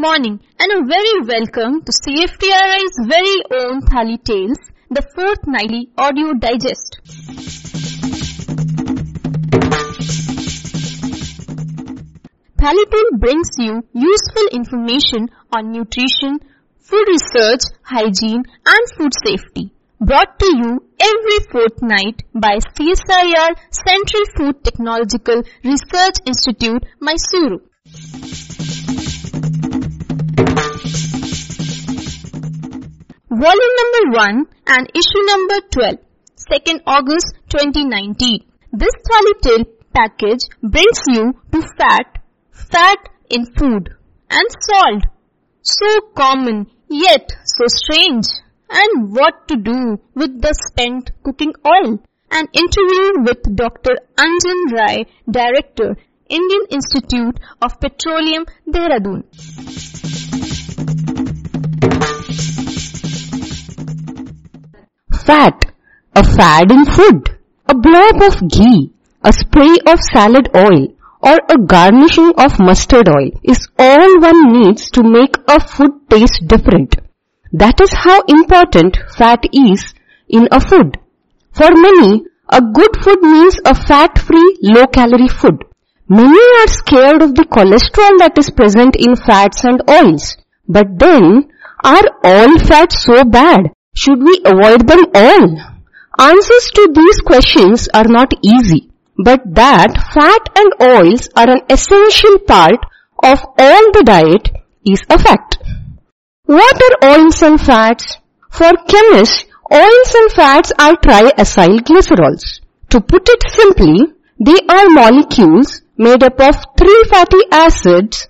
morning and a very welcome to CFTRI's very own Thali Tales, the fortnightly audio digest. Thali brings you useful information on nutrition, food research, hygiene and food safety. Brought to you every fortnight by CSIR Central Food Technological Research Institute, Mysuru. Volume number 1 and issue number 12, 2nd August 2019. This Thali Tale package brings you to fat, fat in food and salt. So common yet so strange. And what to do with the spent cooking oil. An interview with Dr. Anjan Ray, Director, Indian Institute of Petroleum, Dehradun. Fat, a fad in food, a blob of ghee, a spray of salad oil, or a garnishing of mustard oil is all one needs to make a food taste different. That is how important fat is in a food. For many, a good food means a fat-free, low-calorie food. Many are scared of the cholesterol that is present in fats and oils. But then, are all fats so bad? Should we avoid them all? Answers to these questions are not easy, but that fat and oils are an essential part of all the diet is a fact. What are oils and fats? For chemists, oils and fats are triacylglycerols. To put it simply, they are molecules made up of three fatty acids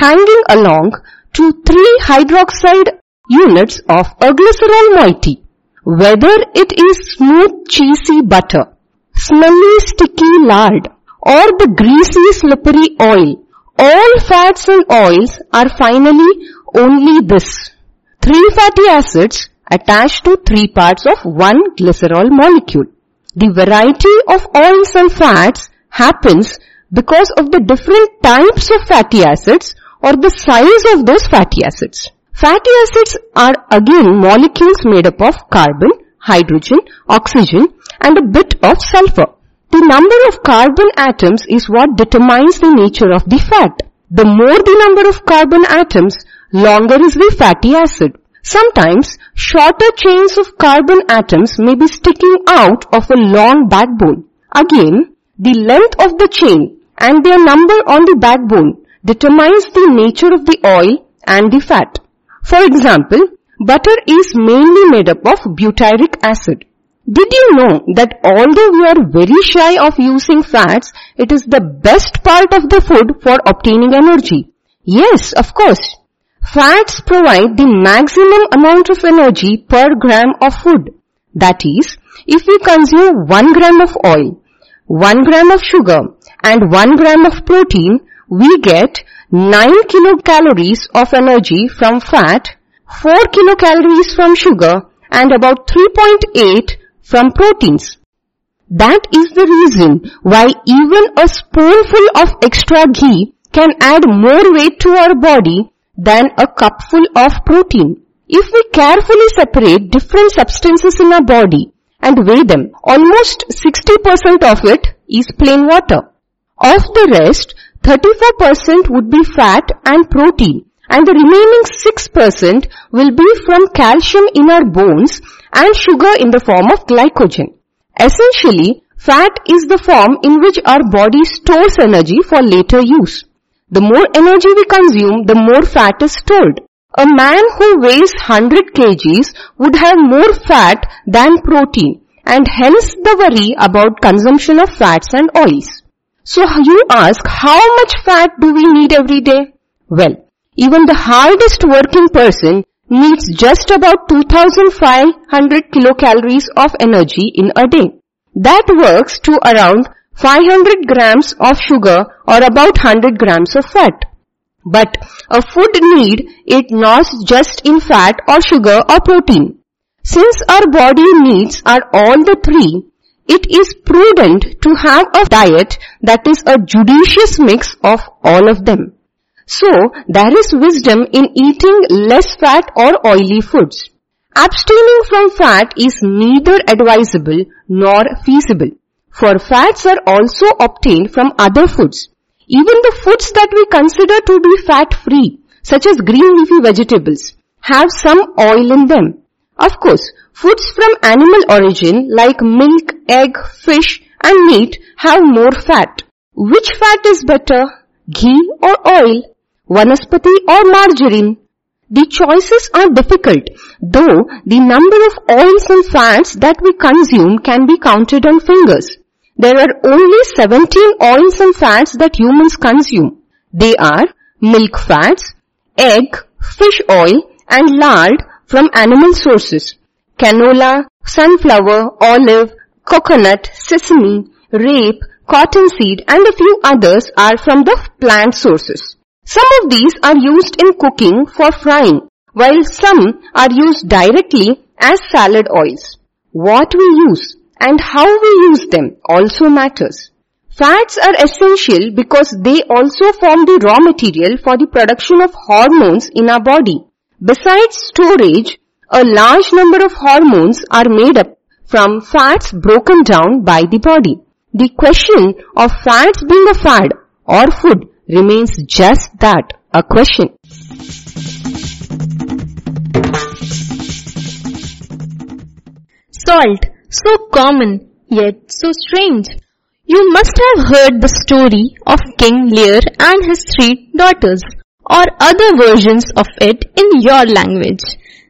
hanging along to three hydroxide units of a glycerol moiety. Whether it is smooth cheesy butter, smelly sticky lard, or the greasy slippery oil, all fats and oils are finally only this. Three fatty acids attached to three parts of one glycerol molecule. The variety of oils and fats happens because of the different types of fatty acids or the size of those fatty acids. Fatty acids are again molecules made up of carbon, hydrogen, oxygen and a bit of sulfur. The number of carbon atoms is what determines the nature of the fat. The more the number of carbon atoms, longer is the fatty acid. Sometimes shorter chains of carbon atoms may be sticking out of a long backbone. Again, the length of the chain and their number on the backbone determines the nature of the oil and the fat. For example, butter is mainly made up of butyric acid. Did you know that although we are very shy of using fats, it is the best part of the food for obtaining energy? Yes, of course. Fats provide the maximum amount of energy per gram of food. That is, if we consume 1 gram of oil, 1 gram of sugar and 1 gram of protein, we get 9 kilocalories of energy from fat, 4 kilocalories from sugar and about 3.8 from proteins. That is the reason why even a spoonful of extra ghee can add more weight to our body than a cupful of protein. If we carefully separate different substances in our body and weigh them, almost 60% of it is plain water. Of the rest, 34% would be fat and protein and the remaining 6% will be from calcium in our bones and sugar in the form of glycogen. Essentially, fat is the form in which our body stores energy for later use. The more energy we consume, the more fat is stored. A man who weighs 100 kgs would have more fat than protein and hence the worry about consumption of fats and oils. So you ask, how much fat do we need every day? Well, even the hardest working person needs just about 2500 kilocalories of energy in a day. That works to around 500 grams of sugar or about 100 grams of fat. But a food need it not just in fat or sugar or protein. Since our body needs are all the three, it is prudent to have a diet that is a judicious mix of all of them. So, there is wisdom in eating less fat or oily foods. Abstaining from fat is neither advisable nor feasible, for fats are also obtained from other foods. Even the foods that we consider to be fat-free, such as green leafy vegetables, have some oil in them. Of course, foods from animal origin like milk, egg, fish and meat have more fat. Which fat is better? Ghee or oil? Vanaspati or margarine? The choices are difficult, though the number of oils and fats that we consume can be counted on fingers. There are only 17 oils and fats that humans consume. They are milk fats, egg, fish oil and lard from animal sources. Canola, sunflower, olive, coconut, sesame, rape, cottonseed and a few others are from the plant sources. Some of these are used in cooking for frying, while some are used directly as salad oils. What we use and how we use them also matters. Fats are essential because they also form the raw material for the production of hormones in our body. Besides storage, a large number of hormones are made up from fats broken down by the body. The question of fats being a fad or food remains just that, a question. Salt, so common, yet so strange. You must have heard the story of King Lear and his three daughters, or other versions of it in your language.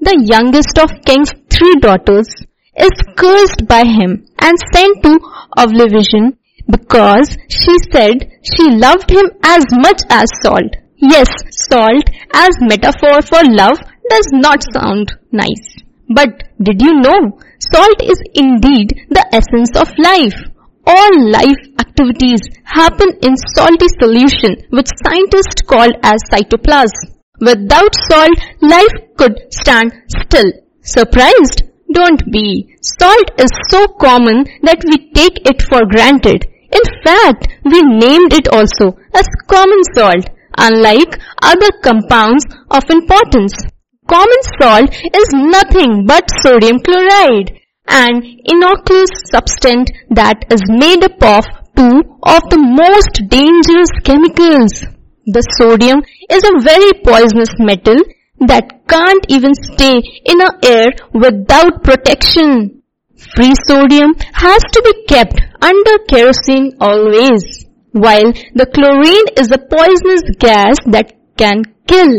The youngest of King's three daughters is cursed by him and sent to oblivion because she said she loved him as much as salt. Yes, salt as metaphor for love does not sound nice. But did you know salt is indeed the essence of life? All life activities happen in salty solution which scientists call as cytoplasm. Without salt, life could stand still. Surprised? Don't be. Salt is so common that we take it for granted. In fact, we named it also as common salt, unlike other compounds of importance. Common salt is nothing but sodium chloride, an innocuous substance that is made up of two of the most dangerous chemicals. The sodium is a very poisonous metal that can't even stay in a air without protection. Free sodium has to be kept under kerosene always, while the chlorine is a poisonous gas that can kill.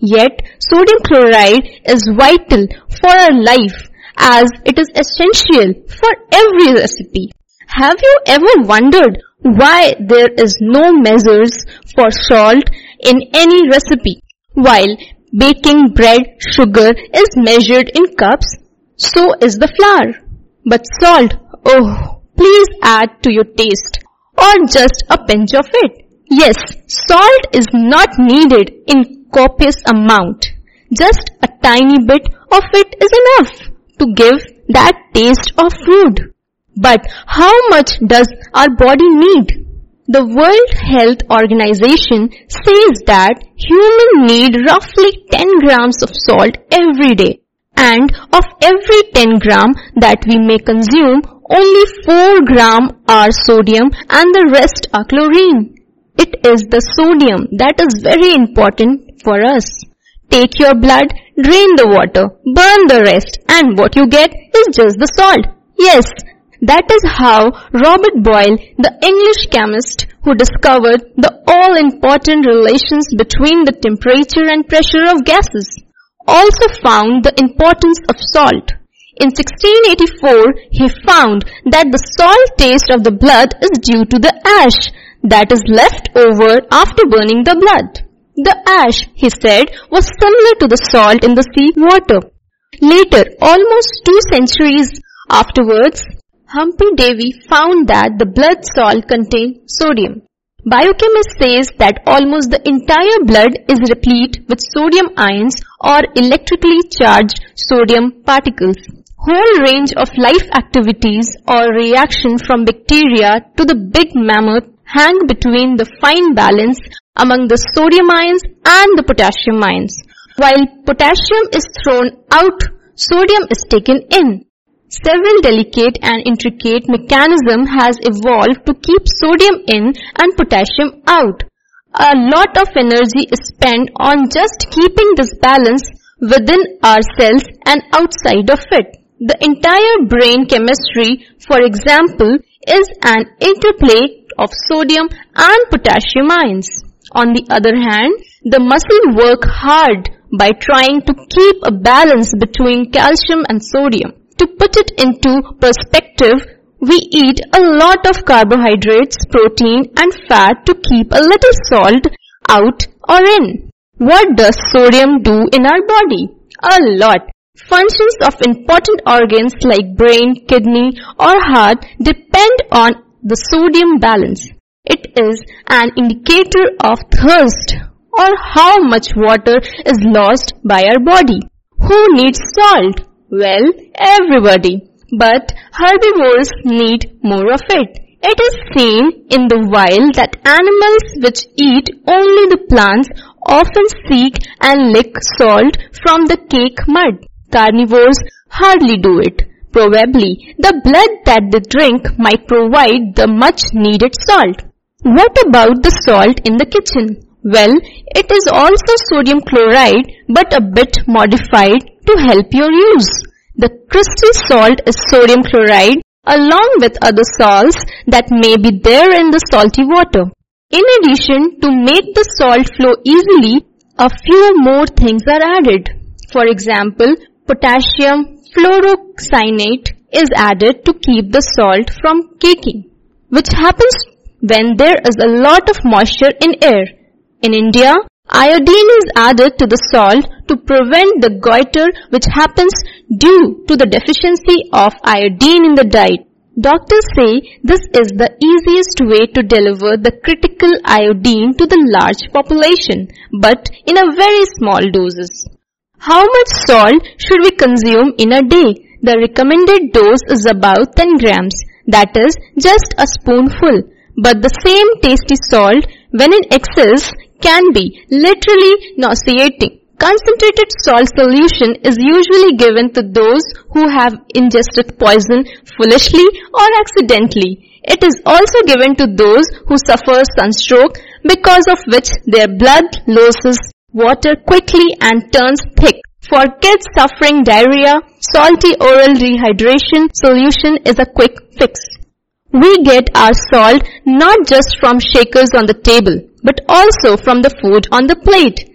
Yet sodium chloride is vital for our life as it is essential for every recipe. Have you ever wondered why there is no measures for salt in any recipe? While baking bread sugar is measured in cups, so is the flour. But salt, oh, please add to your taste or just a pinch of it. Yes, salt is not needed in copious amount. Just a tiny bit of it is enough to give that taste of food. But how much does our body need? The World Health Organization says that humans need roughly 10 grams of salt every day. And of every 10 gram that we may consume, only 4 gram are sodium and the rest are chlorine. It is the sodium that is very important for us. Take your blood, drain the water, burn the rest and what you get is just the salt. Yes, that is how Robert Boyle, the English chemist who discovered the all-important relations between the temperature and pressure of gases, also found the importance of salt. In 1684, he found that the salt taste of the blood is due to the ash that is left over after burning the blood. The ash, he said, was similar to the salt in the sea water. Later, almost two centuries afterwards, Humphrey Davy found that the blood salt contained sodium. Biochemist says that almost the entire blood is replete with sodium ions or electrically charged sodium particles. Whole range of life activities or reaction from bacteria to the big mammoth hang between the fine balance among the sodium ions and the potassium ions. While potassium is thrown out, sodium is taken in. Several delicate and intricate mechanism has evolved to keep sodium in and potassium out. A lot of energy is spent on just keeping this balance within our cells and outside of it. The entire brain chemistry, for example, is an interplay of sodium and potassium ions. On the other hand, the muscle work hard by trying to keep a balance between calcium and sodium. To put it into perspective, we eat a lot of carbohydrates, protein and fat to keep a little salt out or in. What does sodium do in our body? A lot. Functions of important organs like brain, kidney or heart depend on the sodium balance. It is an indicator of thirst or how much water is lost by our body. Who needs salt? Well, everybody. But herbivores need more of it. It is seen in the wild that animals which eat only the plants often seek and lick salt from the cake mud. Carnivores hardly do it. Probably the blood that they drink might provide the much needed salt. What about the salt in the kitchen? Well, it is also sodium chloride but a bit modified to help your use. The crystal salt is sodium chloride along with other salts that may be there in the salty water. In addition, to make the salt flow easily, a few more things are added. For example, potassium ferrocyanide is added to keep the salt from caking, which happens when there is a lot of moisture in air. In India, iodine is added to the salt to prevent the goiter which happens due to the deficiency of iodine in the diet. Doctors say this is the easiest way to deliver the critical iodine to the large population, but in a very small doses. How much salt should we consume in a day? The recommended dose is about 10 grams, that is just a spoonful. But the same tasty salt, when in excess, can be literally nauseating. Concentrated salt solution is usually given to those who have ingested poison foolishly or accidentally. It is also given to those who suffer sunstroke because of which their blood loses water quickly and turns thick. For kids suffering diarrhea, salty oral rehydration solution is a quick fix. We get our salt not just from shakers on the table, but also from the food on the plate.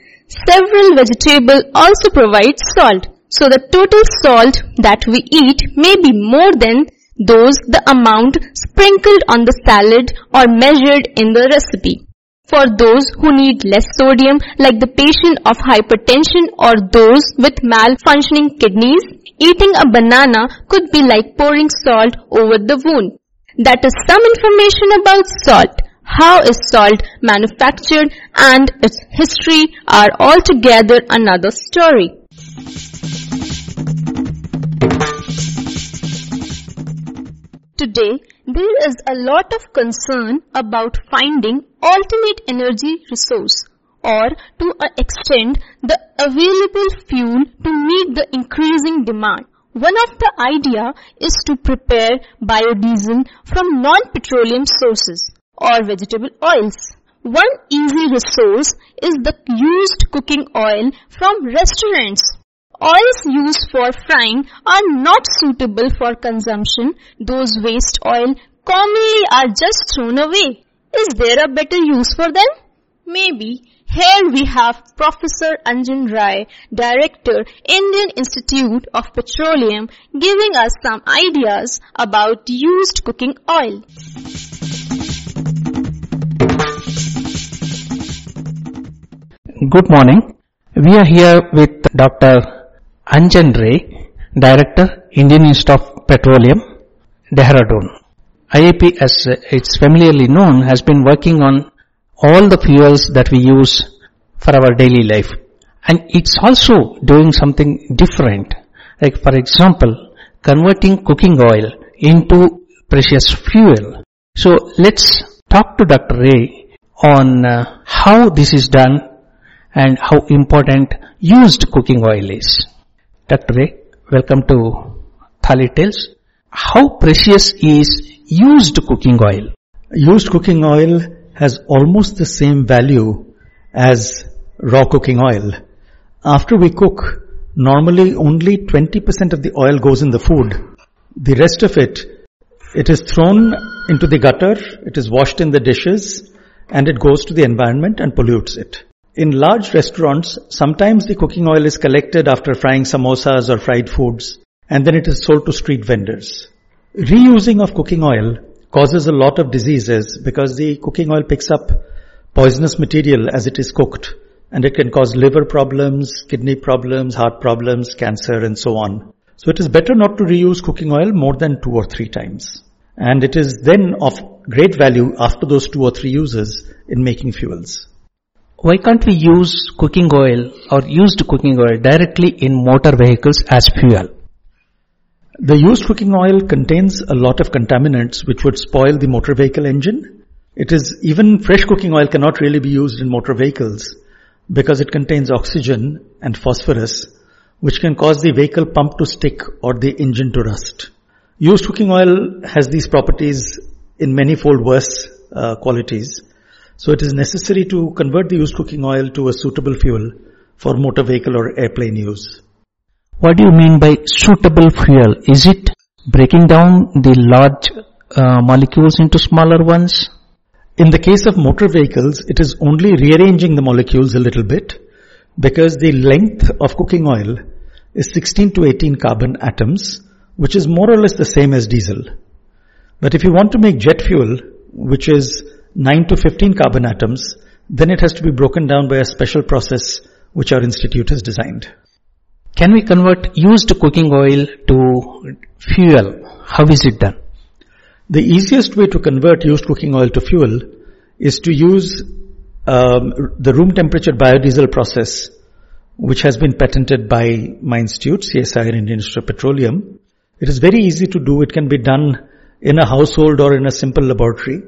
Several vegetables also provide salt. So the total salt that we eat may be more than those the amount sprinkled on the salad or measured in the recipe. For those who need less sodium like the patient of hypertension or those with malfunctioning kidneys, eating a banana could be like pouring salt over the wound. That is some information about salt how is salt manufactured and its history are altogether another story. Today, there is a lot of concern about finding alternate energy resource or to extend the available fuel to meet the increasing demand. One of the idea is to prepare biodiesel from non-petroleum sources or vegetable oils. One easy resource is the used cooking oil from restaurants. Oils used for frying are not suitable for consumption. Those waste oil commonly are just thrown away. Is there a better use for them? Maybe. Here we have Professor Anjan Ray, Director, Indian Institute of Petroleum, giving us some ideas about used cooking oil. Good morning. We are here with Dr. Anjan Ray, Director, Indian Institute of Petroleum, Dehradun. IIP, as it's familiarly known, has been working on all the fuels that we use for our daily life. And it's also doing something different. Like for example, converting cooking oil into precious fuel. So let's talk to Dr. Ray on uh, how this is done and how important used cooking oil is. Dr. Ray, welcome to Thali Tales. How precious is used cooking oil? Used cooking oil has almost the same value as raw cooking oil. After we cook, normally only 20% of the oil goes in the food. The rest of it, it is thrown into the gutter, it is washed in the dishes, and it goes to the environment and pollutes it. In large restaurants, sometimes the cooking oil is collected after frying samosas or fried foods, and then it is sold to street vendors. Reusing of cooking oil causes a lot of diseases because the cooking oil picks up poisonous material as it is cooked and it can cause liver problems, kidney problems, heart problems, cancer and so on. So it is better not to reuse cooking oil more than two or three times. And it is then of great value after those two or three uses in making fuels. Why can't we use cooking oil or used cooking oil directly in motor vehicles as fuel? The used cooking oil contains a lot of contaminants which would spoil the motor vehicle engine. It is even fresh cooking oil cannot really be used in motor vehicles because it contains oxygen and phosphorus which can cause the vehicle pump to stick or the engine to rust. Used cooking oil has these properties in manifold worse uh, qualities. So it is necessary to convert the used cooking oil to a suitable fuel for motor vehicle or airplane use. What do you mean by suitable fuel? Is it breaking down the large uh, molecules into smaller ones? In the case of motor vehicles, it is only rearranging the molecules a little bit because the length of cooking oil is 16 to 18 carbon atoms, which is more or less the same as diesel. But if you want to make jet fuel, which is 9 to 15 carbon atoms, then it has to be broken down by a special process which our institute has designed. Can we convert used cooking oil to fuel? How is it done? The easiest way to convert used cooking oil to fuel is to use um, the room temperature biodiesel process, which has been patented by my institute, CSIR Indian Institute of Petroleum. It is very easy to do. It can be done in a household or in a simple laboratory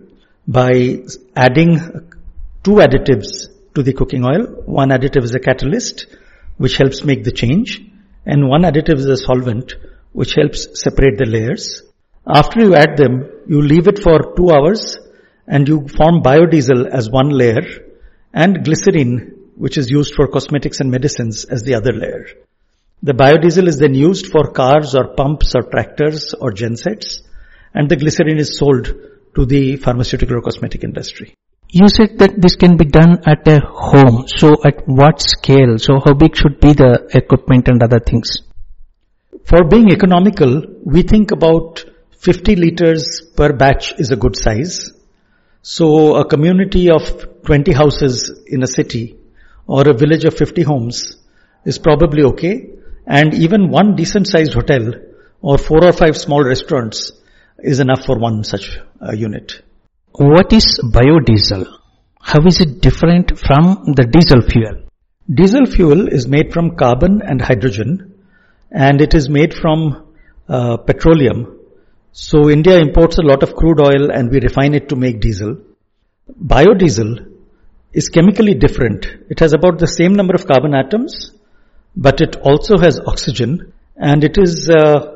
by adding two additives to the cooking oil. One additive is a catalyst, which helps make the change, and one additive is a solvent, which helps separate the layers. After you add them, you leave it for two hours and you form biodiesel as one layer and glycerine, which is used for cosmetics and medicines as the other layer. The biodiesel is then used for cars or pumps or tractors or gensets and the glycerine is sold to the pharmaceutical or cosmetic industry. You said that this can be done at a home. So at what scale? So how big should be the equipment and other things? For being economical, we think about 50 liters per batch is a good size. So a community of 20 houses in a city or a village of 50 homes is probably okay. And even one decent sized hotel or four or five small restaurants is enough for one such uh, unit. What is biodiesel? How is it different from the diesel fuel? Diesel fuel is made from carbon and hydrogen and it is made from uh, petroleum. So India imports a lot of crude oil and we refine it to make diesel. Biodiesel is chemically different. It has about the same number of carbon atoms, but it also has oxygen and it is uh,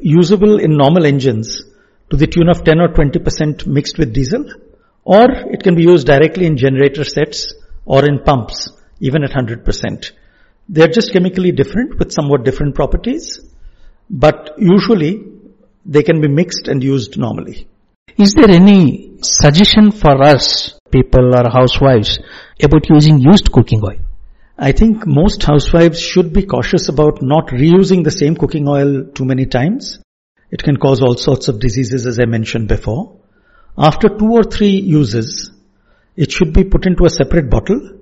usable in normal engines to the tune of 10 or 20% mixed with diesel, or it can be used directly in generator sets or in pumps, even at 100%. They're just chemically different with somewhat different properties, but usually they can be mixed and used normally. Is there any suggestion for us, people or housewives, about using used cooking oil? I think most housewives should be cautious about not reusing the same cooking oil too many times. It can cause all sorts of diseases as I mentioned before. After two or three uses, it should be put into a separate bottle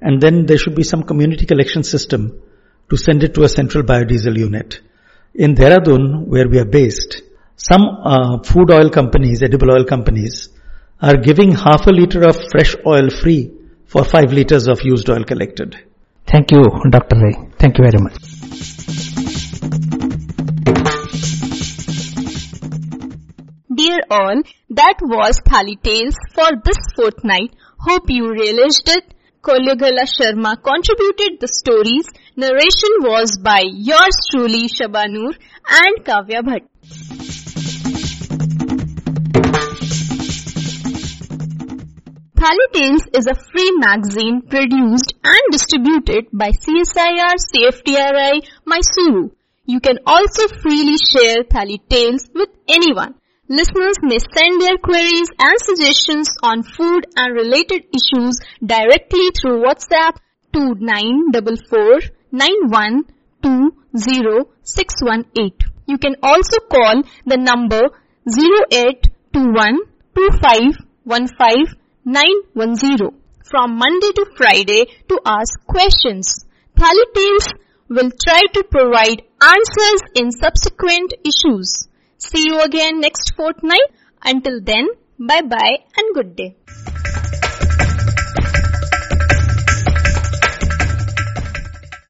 and then there should be some community collection system to send it to a central biodiesel unit. In Dehradun, where we are based, some uh, food oil companies, edible oil companies, are giving half a liter of fresh oil free for five liters of used oil collected. Thank you, Dr. Ray. Thank you very much. All, that was Thali Tales for this fortnight. Hope you relished it. Kollegala Sharma contributed the stories. Narration was by yours truly Shaba Noore and Kavya Bhat. Thali Tales is a free magazine produced and distributed by CSIR CFTRI Mysuru. You can also freely share Thali Tales with anyone. Listeners may send their queries and suggestions on food and related issues directly through WhatsApp to 9449120 You can also call the number 08212515 from Monday to Friday to ask questions. Thali will try to provide answers in subsequent issues. See you again next fortnight. Until then, bye bye and good day.